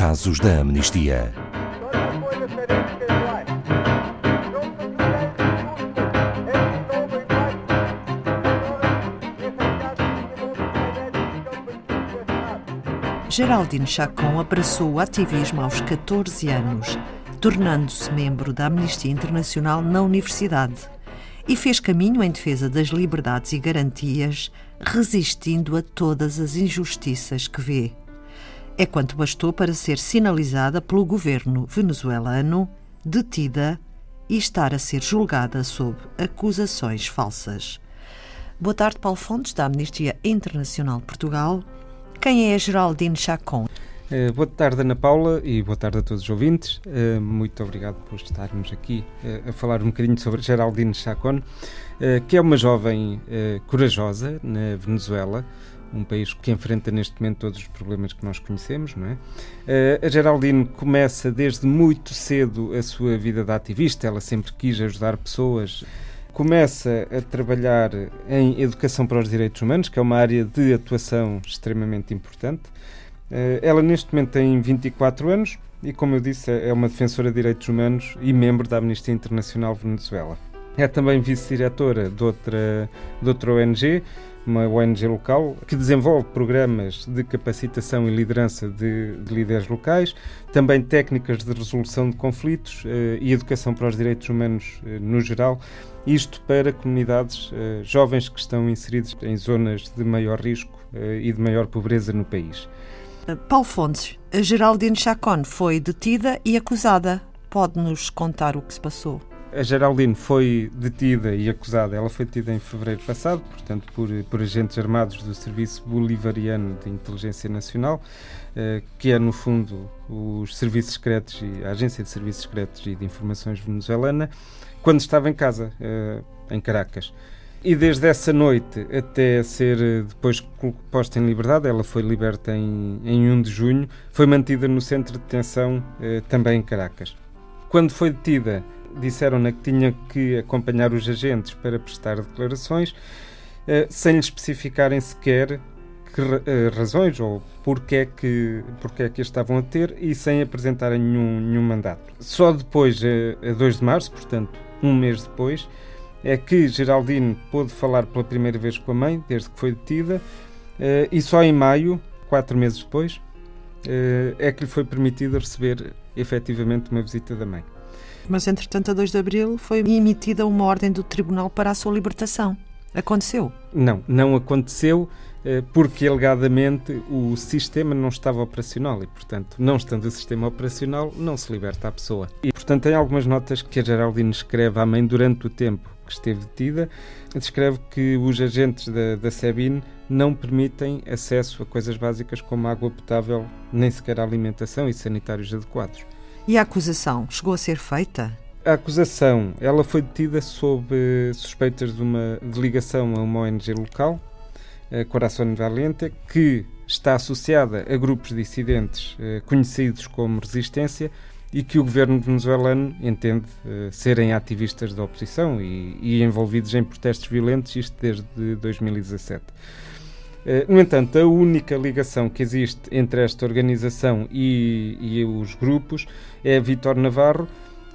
casos da amnistia. Geraldine Chacon abraçou o ativismo aos 14 anos, tornando-se membro da Amnistia Internacional na universidade e fez caminho em defesa das liberdades e garantias, resistindo a todas as injustiças que vê. É quanto bastou para ser sinalizada pelo governo venezuelano, detida e estar a ser julgada sob acusações falsas. Boa tarde, Paulo Fontes, da Amnistia Internacional Portugal. Quem é a Geraldine Chacon? Uh, boa tarde, Ana Paula, e boa tarde a todos os ouvintes. Uh, muito obrigado por estarmos aqui uh, a falar um bocadinho sobre Geraldine Chacon, que é uma jovem corajosa na Venezuela, um país que enfrenta neste momento todos os problemas que nós conhecemos, não é? a Geraldine começa desde muito cedo a sua vida de ativista, ela sempre quis ajudar pessoas começa a trabalhar em educação para os direitos humanos, que é uma área de atuação extremamente importante. Eh, ela neste momento tem 24 anos e, como eu disse, é uma defensora de direitos humanos e membro da Amnistia Internacional Venezuela. É também vice-diretora de outra, de outra ONG, uma ONG local, que desenvolve programas de capacitação e liderança de, de líderes locais, também técnicas de resolução de conflitos eh, e educação para os direitos humanos eh, no geral, isto para comunidades eh, jovens que estão inseridas em zonas de maior risco e de maior pobreza no país. Paulo Fontes, a Geraldine Chacon foi detida e acusada. Pode-nos contar o que se passou? A Geraldine foi detida e acusada, ela foi detida em fevereiro passado, portanto, por, por agentes armados do Serviço Bolivariano de Inteligência Nacional, eh, que é, no fundo, os serviços secretos e a Agência de Serviços Secretos e de Informações venezuelana, quando estava em casa, eh, em Caracas. E desde essa noite até ser eh, depois posta em liberdade, ela foi liberta em, em 1 de junho, foi mantida no centro de detenção também em Caracas. Quando foi detida, disseram-na que tinha que acompanhar os agentes para prestar declarações, eh, sem lhe especificarem sequer que eh, razões ou porque é que, porque é que estavam a ter e sem apresentarem nenhum, nenhum mandato. Só depois, eh, a 2 de março, portanto, um mês depois, é que Geraldine pôde falar pela primeira vez com a mãe, desde que foi detida, e só em maio, quatro meses depois, é que lhe foi permitido receber efetivamente uma visita da mãe. Mas, entretanto, a 2 de abril foi emitida uma ordem do tribunal para a sua libertação. Aconteceu? Não, não aconteceu eh, porque alegadamente o sistema não estava operacional e, portanto, não estando o sistema operacional, não se liberta a pessoa. E, portanto, tem algumas notas que a Geraldine escreve à mãe durante o tempo que esteve detida. Descreve que os agentes da, da SEBIN não permitem acesso a coisas básicas como água potável, nem sequer alimentação e sanitários adequados. E a acusação chegou a ser feita? A acusação, ela foi detida sob eh, suspeitas de uma ligação a uma ONG local, a Coração Valente, que está associada a grupos dissidentes eh, conhecidos como Resistência e que o governo venezuelano entende uh, serem ativistas da oposição e, e, envolvidos em protestos violentos, isto desde 2017. Eh, no entanto, a única ligação que existe entre esta organização e, e os grupos é Vítor Navarro,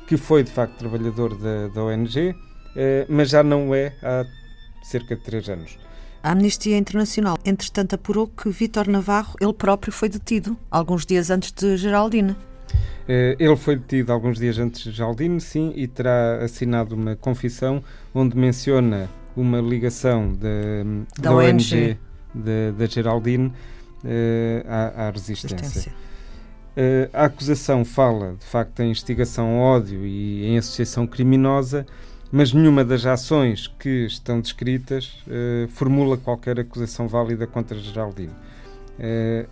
que foi de facto trabalhador da, da ONG, eh, mas já não é há cerca de três anos. A Amnistia Internacional, entretanto, apurou que Vítor Navarro, ele próprio, foi detido alguns dias antes de Geraldine. Eh, ele foi detido alguns dias antes de Geraldine, sim, e terá assinado uma confissão onde menciona uma ligação de, da, da ONG, ONG da Geraldine uh, à, à, resistência. resistência. Uh, a acusação fala, de facto, em instigação ao ódio e em associação criminosa, mas nenhuma das ações que estão descritas uh, formula qualquer acusação válida contra Geraldine.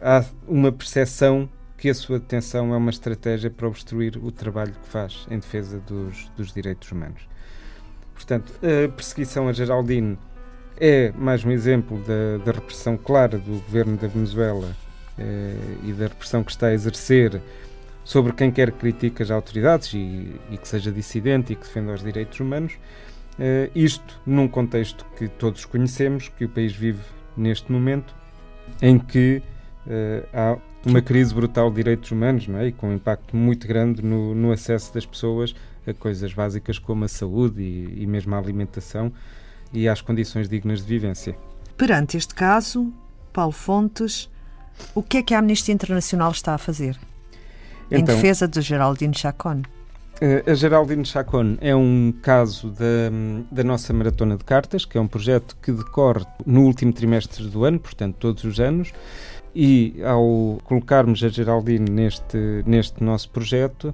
há uma percepção que a sua detenção é uma estratégia para obstruir o trabalho que faz em defesa dos, dos direitos humanos. Portanto, a perseguição a Geraldine é mais um exemplo da, da repressão clara do governo da Venezuela eh, e da repressão que está a exercer sobre quem quer que critique as autoridades e, e, que seja dissidente e que defenda os direitos humanos. Eh, isto num contexto que todos conhecemos, que o país vive neste momento, em que uh, há uma crise brutal de direitos humanos não é? e com um impacto muito grande no, no acesso das pessoas a coisas básicas como a saúde e, e mesmo a alimentação e às condições dignas de vivência. Perante este caso, Paulo Fontes, o que é que a Amnistia Internacional está a fazer? Então, em defesa de Geraldine Chacon. Eh, a Geraldine Chacon é um caso da, da nossa Maratona de Cartas, que é um projeto que decorre no último trimestre do ano, portanto, todos os anos. E ao colocarmos a Geraldine neste, neste nosso projeto,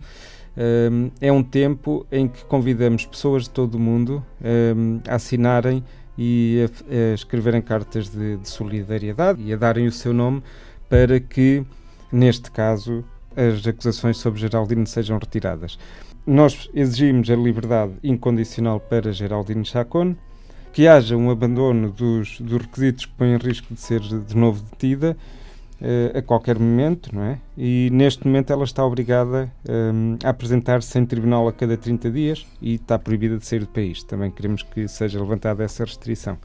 um, é um tempo em que convidamos pessoas de todo o mundo um, a assinarem e a, a escreverem cartas de, de solidariedade e a darem o seu nome para que, neste caso, as acusações sobre Geraldine sejam retiradas. Nós exigimos a liberdade incondicional para Geraldine Chacon, que haja um abandono dos, dos requisitos que põem em risco de ser de novo detida a qualquer momento, não é? E neste momento ela está obrigada um, a apresentar-se em tribunal a cada 30 dias e está proibida de sair do país. Também queremos que seja levantada essa restrição.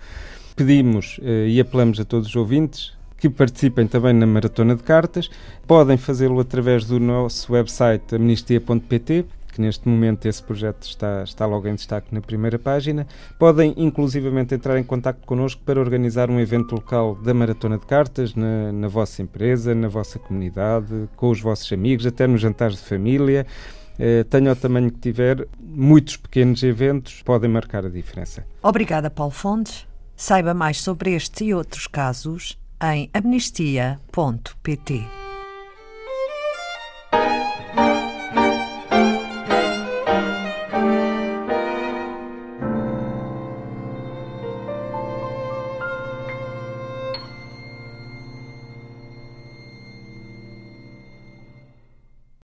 Pedimos uh, e apelamos a todos os ouvintes que participem também na Maratona de Cartas. Podem fazê-lo através do nosso website amnistia.pt que neste momento esse projeto está, está logo em destaque na primeira página. Podem inclusivamente entrar em contato connosco para organizar um evento local da Maratona de Cartas na, na vossa empresa, na vossa comunidade, com os vossos amigos, até nos jantares de família. Eh, tenha o tamanho que tiver, muitos pequenos eventos podem marcar a diferença. Obrigada, Paulo Fontes. Saiba mais sobre este e outros casos em amnistia.pt.